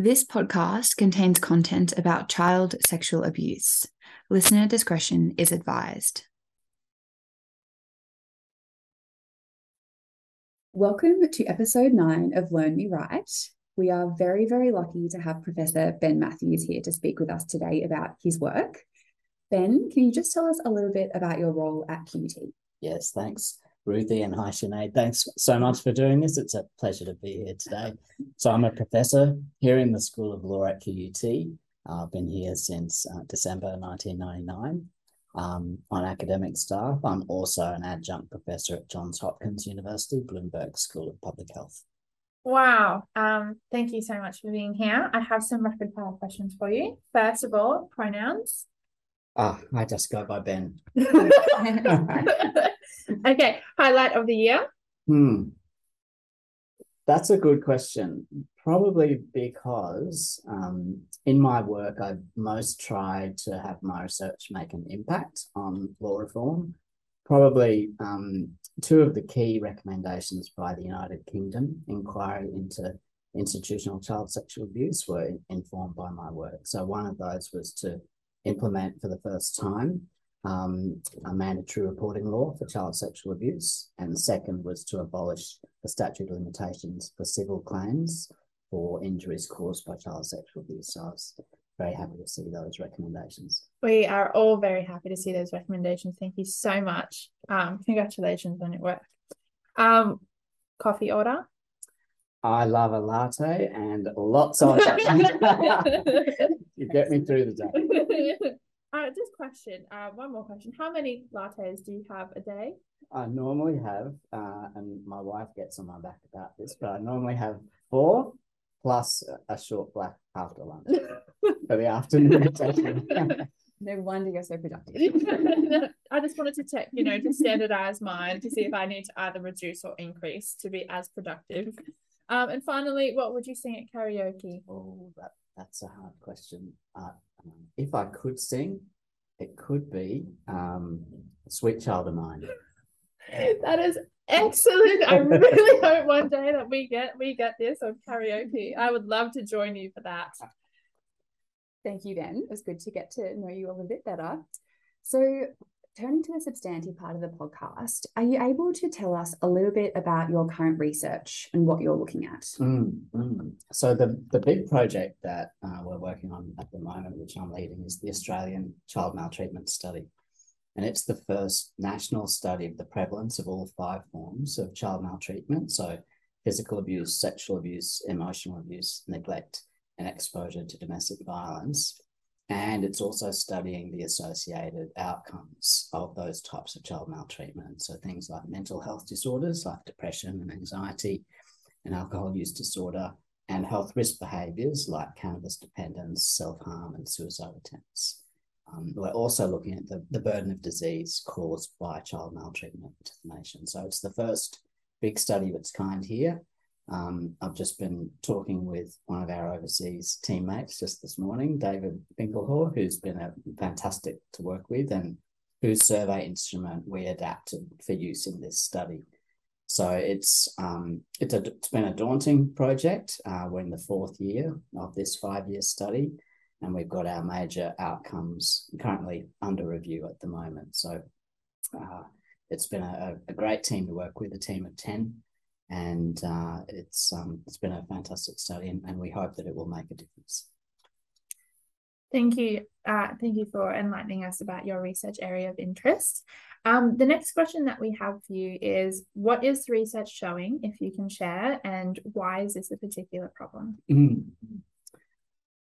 This podcast contains content about child sexual abuse. Listener discretion is advised. Welcome to episode nine of Learn Me Right. We are very, very lucky to have Professor Ben Mathews here to speak with us today about his work. Ben, can you just tell us a little bit about your role at QUT? Yes, thanks. Ruthie and hi Sinead. Thanks so much for doing this. It's a pleasure to be here today. So I'm a professor here in the School of Law at QUT. Uh, I've been here since uh, December 1999 um, on academic staff. I'm also an adjunct professor at Johns Hopkins University, Bloomberg School of Public Health. Wow. Um, thank you so much for being here. I have some rapid fire questions for you. First of all, pronouns. Ah, I just go by Ben. okay, highlight of the year. Hmm. That's a good question. Probably because um, in my work, I've most tried to have my research make an impact on law reform. Probably um, two of the key recommendations by the United Kingdom inquiry into institutional child sexual abuse were informed by my work. So one of those was to implement for the first time um, a mandatory reporting law for child sexual abuse, and the second was to abolish the statute of limitations for civil claims for injuries caused by child sexual abuse. So I was very happy to see those recommendations. We are all very happy to see those recommendations. Thank you so much. Um, congratulations on your work. Um, coffee order. I love a latte and lots of you get me through the day. Uh, just question, uh, one more question. How many lattes do you have a day? I normally have, uh, and my wife gets on my back about this, but I normally have four plus a short black after lunch for the afternoon session. no wonder you're so productive. I just wanted to check, you know, to standardize mine to see if I need to either reduce or increase to be as productive. Um, and finally, what would you sing at karaoke? Oh, that, that's a hard question. Uh, if I could sing, it could be um, Sweet Child of Mine. That is excellent. I really hope one day that we get we get this on karaoke. I would love to join you for that. Thank you, Ben. It was good to get to know you all a little bit better. So, turning to the substantive part of the podcast, are you able to tell us a little bit about your current research and what you're looking at? Mm, mm. So the, the big project that uh, we're working on at the moment, which I'm leading, is the Australian Child Maltreatment Study. And it's the first national study of the prevalence of all five forms of child maltreatment. So physical abuse, sexual abuse, emotional abuse, neglect, and exposure to domestic violence and it's also studying the associated outcomes of those types of child maltreatment. So things like mental health disorders like depression and anxiety and alcohol use disorder and health risk behaviors like cannabis dependence, self-harm and suicide attempts. Um, we're also looking at the, the burden of disease caused by child maltreatment to the nation. So it's the first big study of its kind here. Um, I've just been talking with one of our overseas teammates just this morning, David Finkelhor, who's been a fantastic to work with and whose survey instrument we adapted for use in this study. So it's um, it's, a, it's been a daunting project. Uh, we're in the fourth year of this five-year study, and we've got our major outcomes currently under review at the moment. So uh, it's been a, a great team to work with, a team of 10 and uh, it's um, it's been a fantastic study, and, and we hope that it will make a difference. Thank you. Uh, thank you for enlightening us about your research area of interest. Um, the next question that we have for you is What is the research showing, if you can share, and why is this a particular problem? Mm.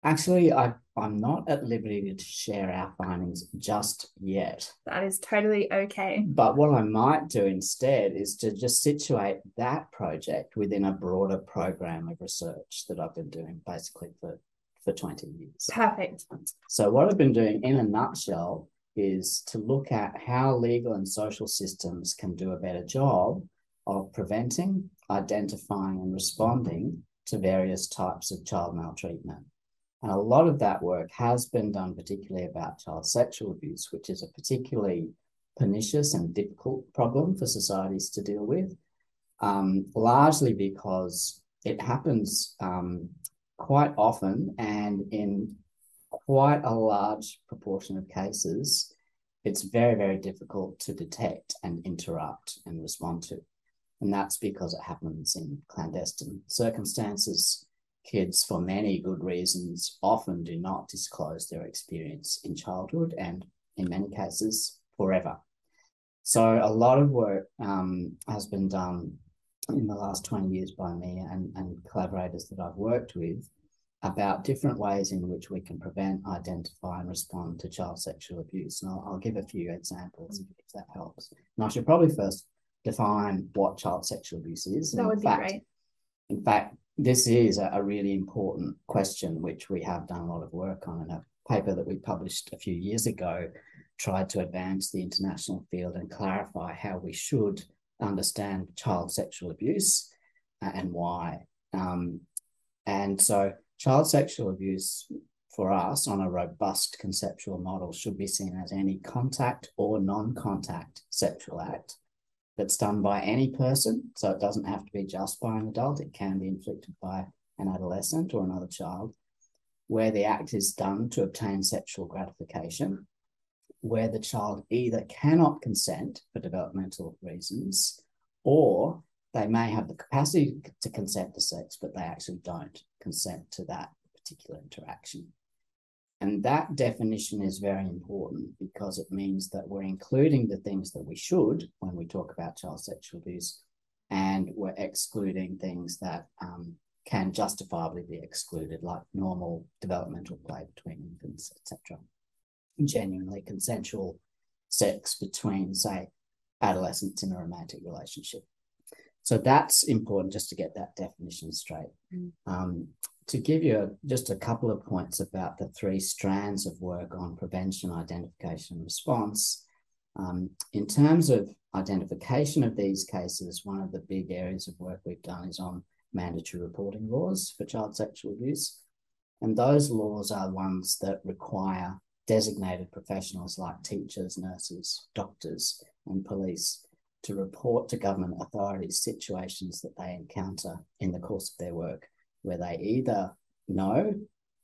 Actually, I, I'm not at liberty to share our findings just yet. That is totally okay. But what I might do instead is to just situate that project within a broader program of research that I've been doing basically for, for 20 years. Perfect. So, what I've been doing in a nutshell is to look at how legal and social systems can do a better job of preventing, identifying, and responding to various types of child maltreatment. And a lot of that work has been done, particularly about child sexual abuse, which is a particularly pernicious and difficult problem for societies to deal with, um, largely because it happens um, quite often and in quite a large proportion of cases, it's very, very difficult to detect and interrupt and respond to. And that's because it happens in clandestine circumstances. Kids, for many good reasons, often do not disclose their experience in childhood and, in many cases, forever. So, a lot of work um, has been done in the last 20 years by me and, and collaborators that I've worked with about different ways in which we can prevent, identify, and respond to child sexual abuse. And I'll, I'll give a few examples if, if that helps. And I should probably first define what child sexual abuse is. That would fact, be great. In fact, this is a, really important question, which we have done a lot of work on. And a paper that we published a few years ago tried to advance the international field and clarify how we should understand child sexual abuse and why. Um, and so, child sexual abuse for us on a robust conceptual model should be seen as any contact or non contact sexual act that's done by any person. So it doesn't have to be just by an adult, it can be inflicted by an adolescent or another child, where the act is done to obtain sexual gratification, where the child either cannot consent for developmental reasons or they may have the capacity to consent to sex, but they actually don't consent to that particular interaction. And that definition is very important because it means that we're including the things that we should when we talk about child sexual abuse, and we're excluding things that um, can justifiably be excluded, like normal developmental play between infants, etc. Genuinely consensual sex between, say, adolescents in a romantic relationship. So that's important just to get that definition straight. Mm. Um, to give you a, just a couple of points about the three strands of work on prevention, identification, and response. Um, in terms of identification of these cases, one of the big areas of work we've done is on mandatory reporting laws for child sexual abuse. And those laws are ones that require designated professionals like teachers, nurses, doctors, and police to report to government authorities situations that they encounter in the course of their work where they either know,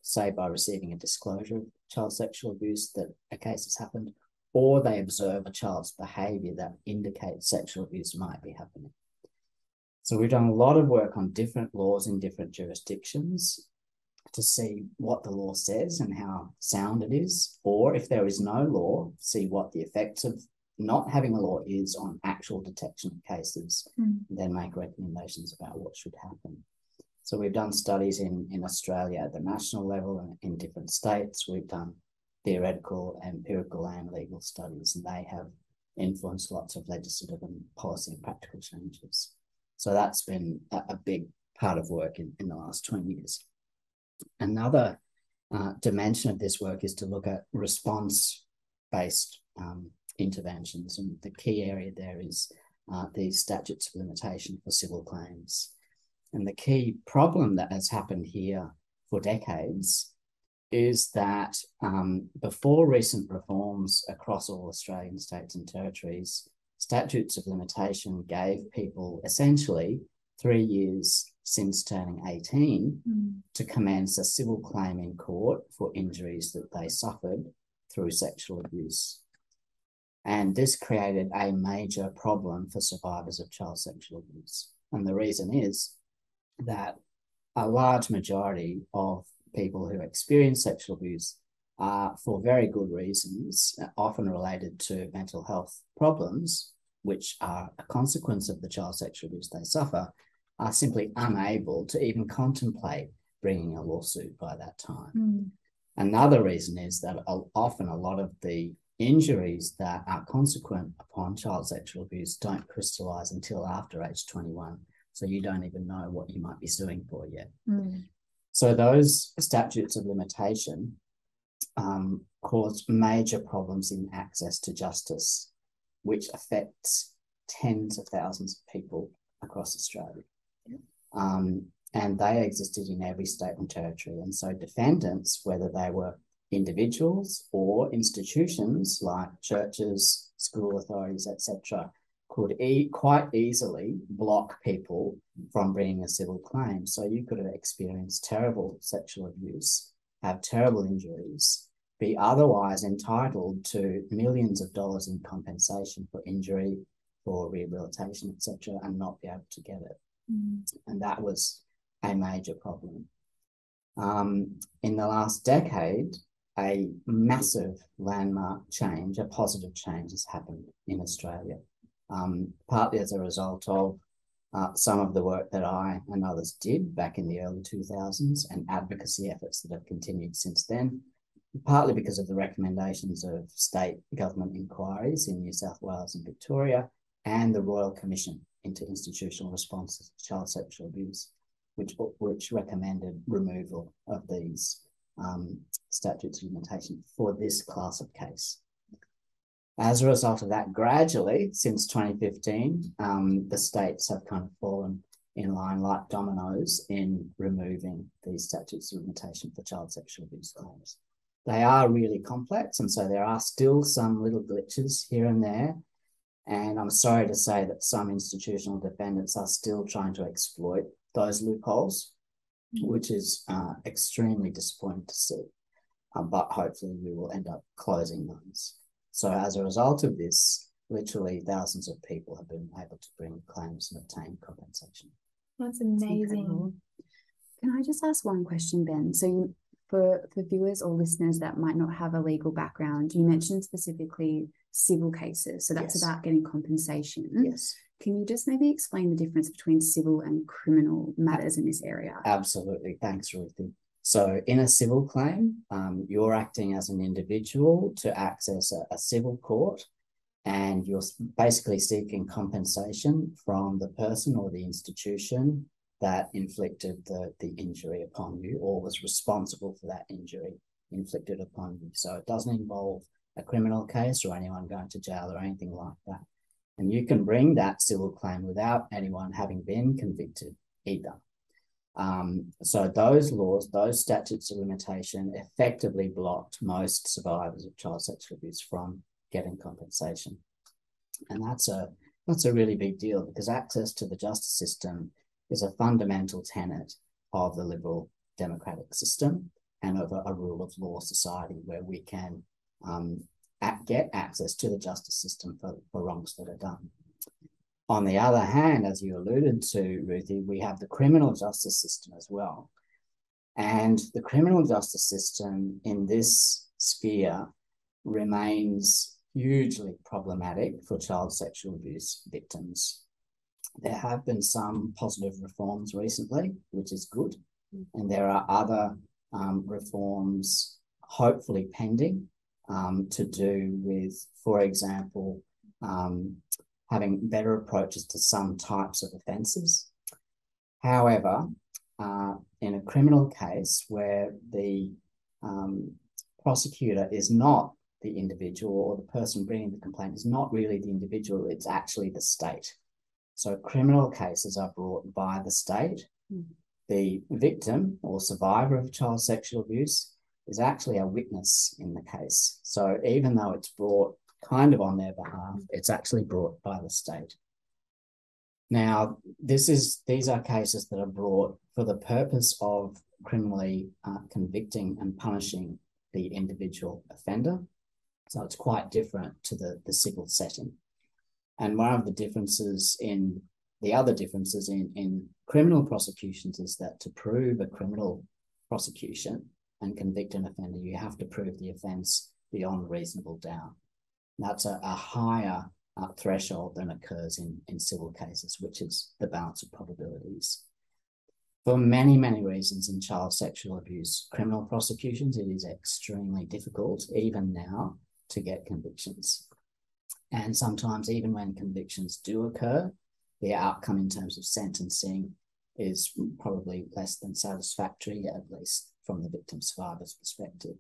say by receiving a disclosure of child sexual abuse, that a case has happened, or they observe a child's behavior that indicates sexual abuse might be happening. So we've done a lot of work on different laws in different jurisdictions to see what the law says and how sound it is, or if there is no law, see what the effects of not having a law is on actual detection of cases, mm. then make recommendations about what should happen. So we've done studies in, in Australia at the national level and in different states. We've done theoretical, empirical, and legal studies, and they have influenced lots of legislative and policy and practical changes. So that's been a, a big part of work in, in the last 20 years. Another uh, dimension of this work is to look at response based um, interventions. And the key area there is uh, these statutes of limitation for civil claims. And the key problem that has happened here for decades is that um, before recent reforms across all Australian states and territories, statutes of limitation gave people essentially three years since turning 18 mm. to commence a civil claim in court for injuries that they suffered through sexual abuse. And this created a major problem for survivors of child sexual abuse. And the reason is that a large majority of people who experience sexual abuse are, for very good reasons, often related to mental health problems, which are a consequence of the child sexual abuse they suffer, are simply unable to even contemplate bringing a lawsuit by that time. Mm. Another reason is that often a lot of the injuries that are consequent upon child sexual abuse don't crystallize until after age 21 so you don't even know what you might be suing for yet. Mm. So those statutes of limitation um, cause major problems in access to justice, which affects tens of thousands of people across Australia. Yeah. Um, and they existed in every state and territory. And so defendants, whether they were individuals or institutions like churches, school authorities, etc., could e- quite easily block people from bringing a civil claim. So you could have experienced terrible sexual abuse, have terrible injuries, be otherwise entitled to millions of dollars in compensation for injury, for rehabilitation, etc., and not be able to get it. Mm. And that was a major problem. Um, in the last decade, a massive landmark change, a positive change has happened in Australia, um, partly as a result of uh, some of the work that I and others did back in the early 2000s and advocacy efforts that have continued since then, partly because of the recommendations of state government inquiries in New South Wales and Victoria and the Royal Commission into Institutional Responses to Child Sexual Abuse, which, which recommended removal of these um, statutes of limitation for this class of case. As a result of that, gradually since 2015, um, the states have kind of fallen in line like dominoes in removing these statutes of limitation for child sexual abuse claims. They are really complex, and so there are still some little glitches here and there. And I'm sorry to say that some institutional defendants are still trying to exploit those loopholes, which is uh, extremely disappointing to see. Um, but hopefully, we will end up closing those. So, as a result of this, literally thousands of people have been able to bring claims and obtain compensation. That's amazing. Can I just ask one question, Ben? So, you, for for viewers or listeners that might not have a legal background, you mentioned specifically civil cases. So that's yes. about getting compensation. Yes. Can you just maybe explain the difference between civil and criminal matters in this area? Absolutely. Thanks, Ruthie. So, in a civil claim, um, you're acting as an individual to access a, a civil court, and you're basically seeking compensation from the person or the institution that inflicted the, the injury upon you or was responsible for that injury inflicted upon you. So, it doesn't involve a criminal case or anyone going to jail or anything like that. And you can bring that civil claim without anyone having been convicted either. Um, so those laws, those statutes of limitation effectively blocked most survivors of child sexual abuse from getting compensation. And that's a that's a really big deal because access to the justice system is a fundamental tenet of the liberal democratic system and of a, a rule of law society where we can um, get access to the justice system for, for wrongs that are done. On the other hand, as you alluded to, Ruthie, we have the criminal justice system as well. And the criminal justice system in this sphere remains hugely problematic for child sexual abuse victims. There have been some positive reforms recently, which is good. And there are other um, reforms hopefully pending um, to do with, for example, um, having better approaches to some types of offences. However, uh, in a criminal case where the um, prosecutor is not the individual or the person bringing the complaint is not really the individual, it's actually the state. So criminal cases are brought by the state. Mm. The victim or survivor of child sexual abuse is actually a witness in the case. So even though it's brought kind of on their behalf, it's actually brought by the state. Now, this is these are cases that are brought for the purpose of criminally uh, convicting and punishing the individual offender. So it's quite different to the, the civil setting. And one of the differences in the other differences in, in criminal prosecutions is that to prove a criminal prosecution, and convict an offender, you have to prove the offence beyond reasonable doubt. That's a, a higher uh, threshold than occurs in, in civil cases, which is the balance of probabilities. For many, many reasons in child sexual abuse criminal prosecutions, it is extremely difficult, even now, to get convictions. And sometimes, even when convictions do occur, the outcome in terms of sentencing is probably less than satisfactory, at least from the victim survivor's perspective.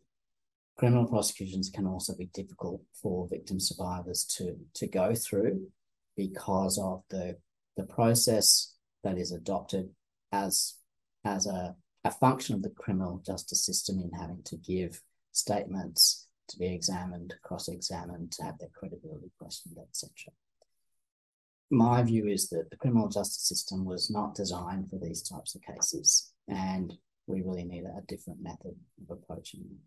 Criminal prosecutions can also be difficult for victim survivors to, to go through because of the, the process that is adopted as, as a, a function of the criminal justice system in having to give statements to be examined, cross-examined, to have their credibility questioned, etc. my view is that the criminal justice system was not designed for these types of cases, and we really need a different method of approaching them.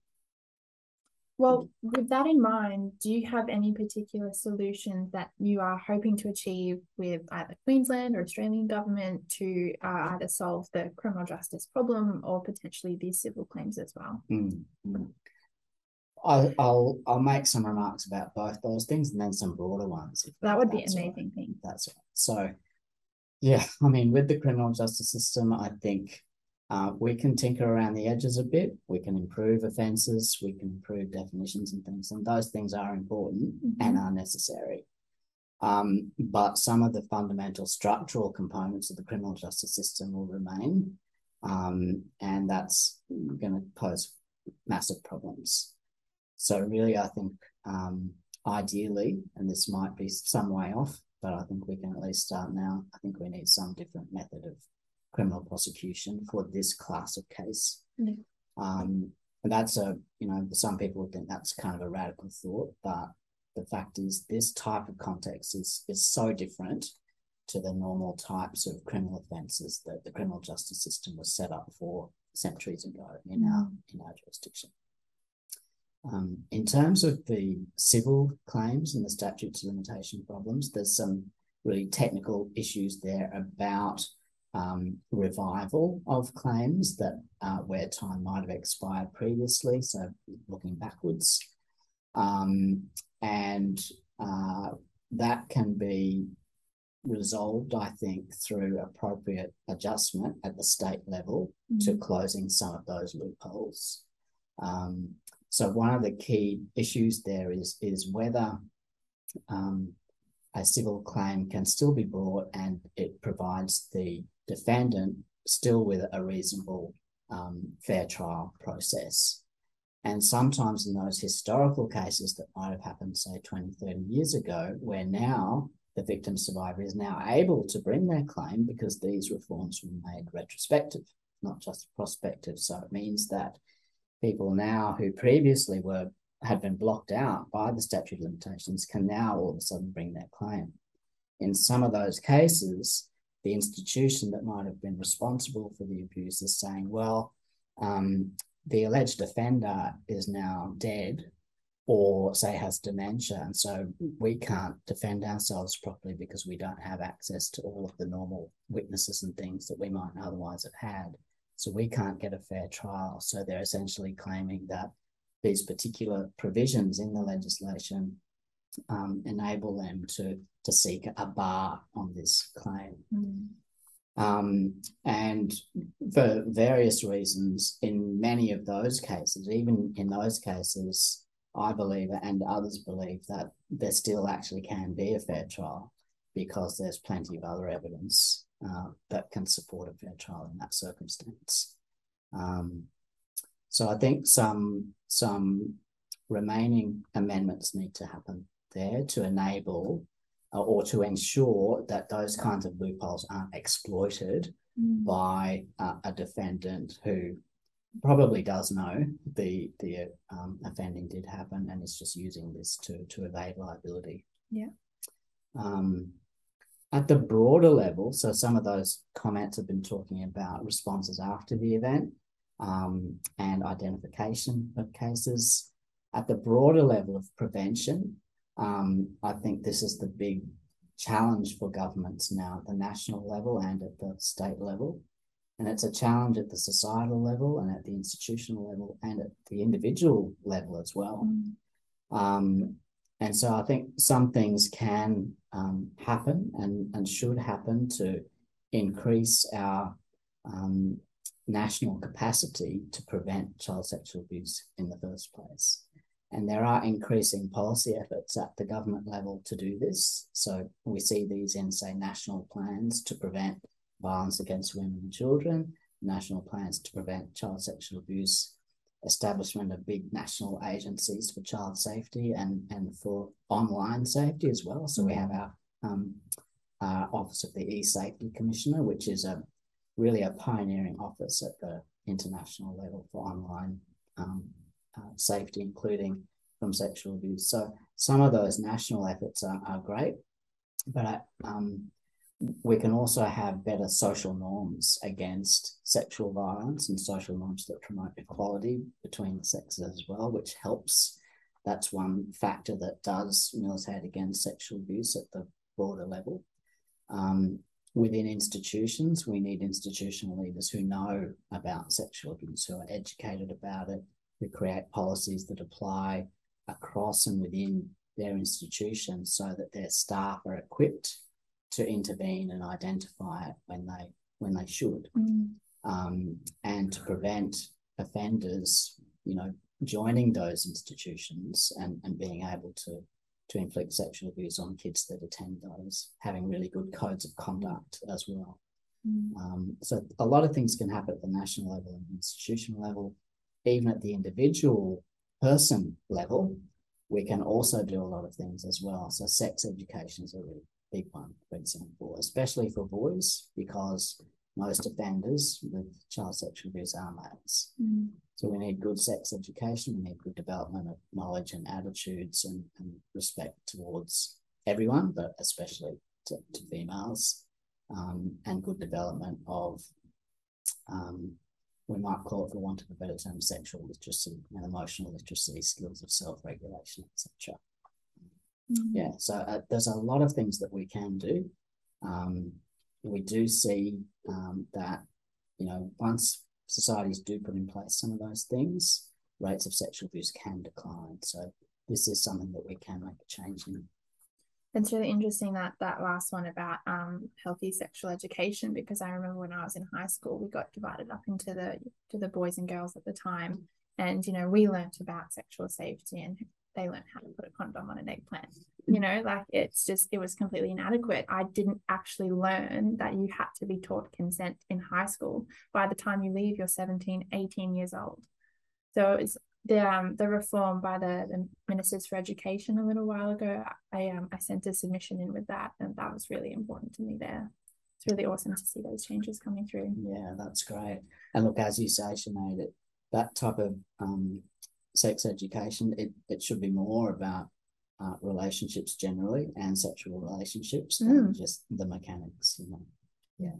Well, with that in mind, do you have any particular solutions that you are hoping to achieve with either Queensland or Australian government to uh, either solve the criminal justice problem or potentially these civil claims as well? Mm-hmm. I, will I'll make some remarks about both those things and then some broader ones. That would be amazing. Right. That's right. So, yeah, I mean, with the criminal justice system, I think uh, we can tinker around the edges a bit. We can improve offences. We can improve definitions and things, and those things are important mm-hmm. and are necessary. Um, but some of the fundamental structural components of the criminal justice system will remain, um, and that's going to pose massive problems. So really, I think um, ideally, and this might be some way off, but I think we can at least start now. I think we need some different method of criminal prosecution for this class of case. Mm-hmm. Um, and that's a, you know, some people would think that's kind of a radical thought, but the fact is this type of context is is so different to the normal types of criminal offences that the criminal justice system was set up for centuries ago in our mm. in our jurisdiction. Um, in terms of the civil claims and the statutes of limitation problems, there's some really technical issues there about um, revival of claims that uh, where time might have expired previously, so looking backwards. Um, and uh, that can be resolved, I think, through appropriate adjustment at the state level mm-hmm. to closing some of those loopholes. Um, so one of the key issues there is is whether um, a civil claim can still be brought and it provides the defendant still with a reasonable um, fair trial process. And sometimes in those historical cases that might have happened, say 20, 30 years ago, where now the victim survivor is now able to bring their claim because these reforms were made retrospective, not just prospective. So it means that people now who previously were had been blocked out by the statute of limitations can now all of a sudden bring their claim. In some of those cases, the institution that might have been responsible for the abuse is saying, well, um, the alleged offender is now dead or say has dementia and so we can't defend ourselves properly because we don't have access to all of the normal witnesses and things that we might otherwise have had so we can't get a fair trial. So they're essentially claiming that these particular provisions in the legislation um, enable them to, to seek a bar on this claim. Mm. Um, and for various reasons, in many of those cases, even in those cases, I believe and others believe that there still actually can be a fair trial because there's plenty of other evidence uh, that can support a fair trial in that circumstance. Um, so I think some some remaining amendments need to happen there to enable uh, or to ensure that those kinds of loopholes aren't exploited mm. by uh, a defendant who probably does know the the um, offending did happen and is just using this to to evade liability. Yeah. Um, at the broader level, so some of those comments have been talking about responses after the event um, and identification of cases. At the broader level of prevention, um, I think this is the big challenge for governments now at the national level and at the state level. And it's a challenge at the societal level and at the institutional level and at the individual level as well. Mm. Um, and so I think some things can um, happen and, and should happen to increase our um, national capacity to prevent child sexual abuse in the first place. And there are increasing policy efforts at the government level to do this. So we see these in, say, national plans to prevent violence against women and children, national plans to prevent child sexual abuse establishment of big national agencies for child safety and, and for online safety as well. So we have our um, uh, Office of the E-Safety Commissioner, which is a really a pioneering office at the international level for online um, safety, including from sexual abuse. So some of those national efforts are, are great. but um, we can also have better social norms against sexual violence and social norms that promote equality between the sexes as well, which helps. That's one factor that does militate against sexual abuse at the broader level. Um, within institutions, we need institutional leaders who know about sexual abuse, who are educated about it, who create policies that apply across and within their institution so that their staff are equipped to intervene and identify it when they when they should, mm. um, and to prevent offenders, you know, joining those institutions and, and being able to to inflict sexual abuse on kids that attend those, having really good codes of conduct as well. Mm. Um, so a lot of things can happen at the national level and institutional level, even at the individual person level. We can also do a lot of things as well. So sex education is a really big one, for example, especially for boys, because most offenders with child sexual abuse are males. Mm. So we need good sex education, we need good development of knowledge and attitudes and, and respect towards everyone, but especially to, to females, um, and good development of, um, we might call it, for want of a better term, sexual literacy and emotional literacy, skills of self regulation, etc. Mm-hmm. Yeah, so uh, there's a lot of things that we can do. Um, we do see um, that, you know, once societies do put in place some of those things, rates of sexual abuse can decline. So this is something that we can make a change in. It's really interesting that that last one about um, healthy sexual education because I remember when I was in high school we got divided up into the to the boys and girls at the time, and you know we learnt about sexual safety and they learned how to put a condom on an eggplant. You know, like it's just, it was completely inadequate. I didn't actually learn that you had to be taught consent in high school by the time you leave, you're 17, 18 years old. So it's the um the reform by the, the ministers for education a little while ago. I um I sent a submission in with that, and that was really important to me there. It's really awesome to see those changes coming through. Yeah, that's great. And look, as you say, Sinead, that that type of um sex education, it, it should be more about uh, relationships generally and sexual relationships than mm. just the mechanics, you know. Yeah.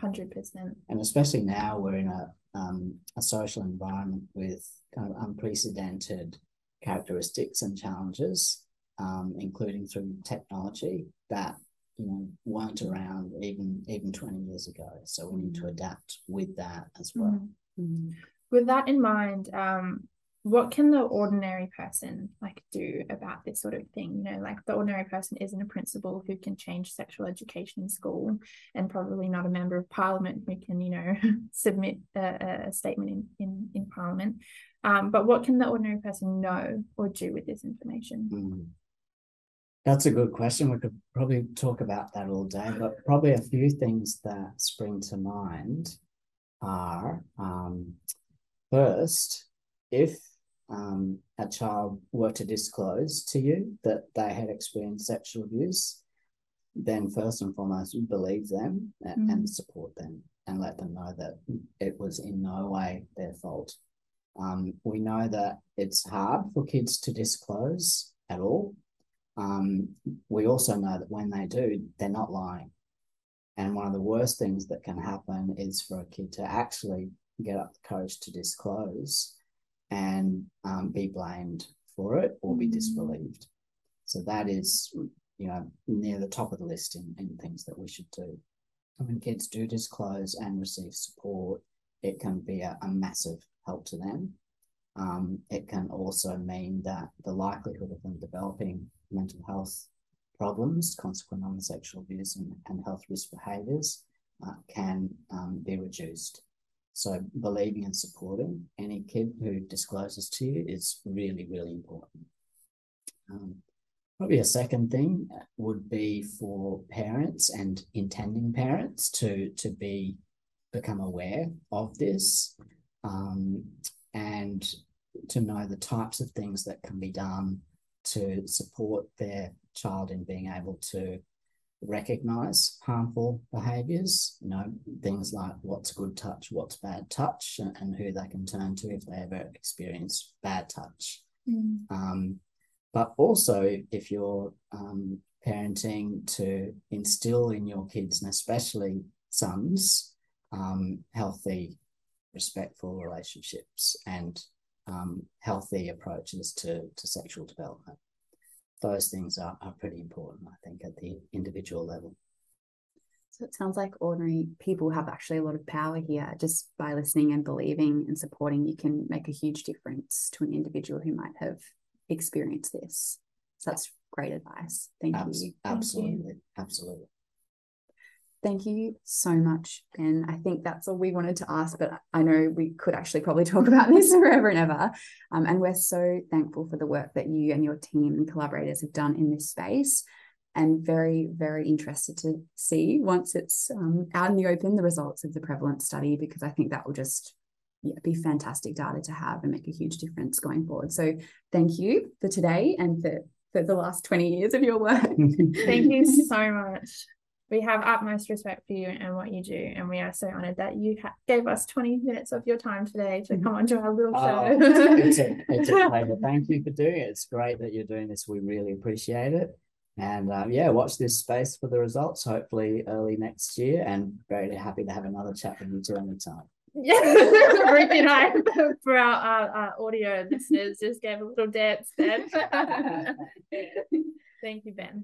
Hundred percent. And especially now we're in a um, a social environment with kind of unprecedented characteristics and challenges, um, including through technology that you know weren't around even even 20 years ago. So we need to mm. adapt with that as well. Mm. With that in mind, um, what can the ordinary person like do about this sort of thing you know like the ordinary person isn't a principal who can change sexual education in school and probably not a member of parliament who can you know submit a, a, statement in, in in parliament um, but what can the ordinary person know or do with this information mm. That's a good question. We could probably talk about that all day, but probably a few things that spring to mind are um, first, if um, a child were to disclose to you that they had experienced sexual abuse, then first and foremost, you believe them and, mm. and support them and let them know that it was in no way their fault. Um, we know that it's hard for kids to disclose at all. Um, we also know that when they do, they're not lying. And one of the worst things that can happen is for a kid to actually get up the courage to disclose and um, be blamed for it or be mm. disbelieved. So that is, you know, near the top of the list in, in things that we should do. when kids do disclose and receive support, it can be a, a massive help to them. Um, it can also mean that the likelihood of them developing mental health problems consequent on sexual abuse and, and health risk behaviours uh, can um, be reduced. So believing and supporting any kid who discloses to you is really, really important. Um, probably a second thing would be for parents and intending parents to to be become aware of this um, and to know the types of things that can be done to support their child in being able to recognize harmful behaviors, you know, things like what's good touch, what's bad touch, and, and who they can turn to if they ever experience bad touch. Mm. Um, but also, if your um, parenting to instill in your kids, and especially sons, um, healthy, respectful relationships and um, healthy approaches to, to sexual development. Those things are, are pretty important, I think, at the individual level. So it sounds like ordinary people have actually a lot of power here. Just by listening and believing and supporting, you can make a huge difference to an individual who might have experienced this. So that's great advice. Thank you. Absolutely. Thank Absolutely. Thank you so much, Ben. I think that's all we wanted to ask, but I know we could actually probably talk about this forever and ever. Um, and we're so thankful for the work that you and your team and collaborators have done in this space and very, very interested to see once it's um, out in the open the results of the prevalent study because I think that will just yeah, be fantastic data to have and make a huge difference going forward. So thank you for today and for, for the last 20 years of your work. Thank you so much. We have utmost respect for you and what you do, and we are so honored that you ha- gave us 20 minutes of your time today to come onto our little show. Oh, it's, a, it's a pleasure. Thank you for doing it. It's great that you're doing this. We really appreciate it. And um, yeah, watch this space for the results, hopefully early next year. And very happy to have another chat with you two anytime. Yeah, Rick and I, for our, our, our audio listeners, just gave a little dance then. Thank you, Ben.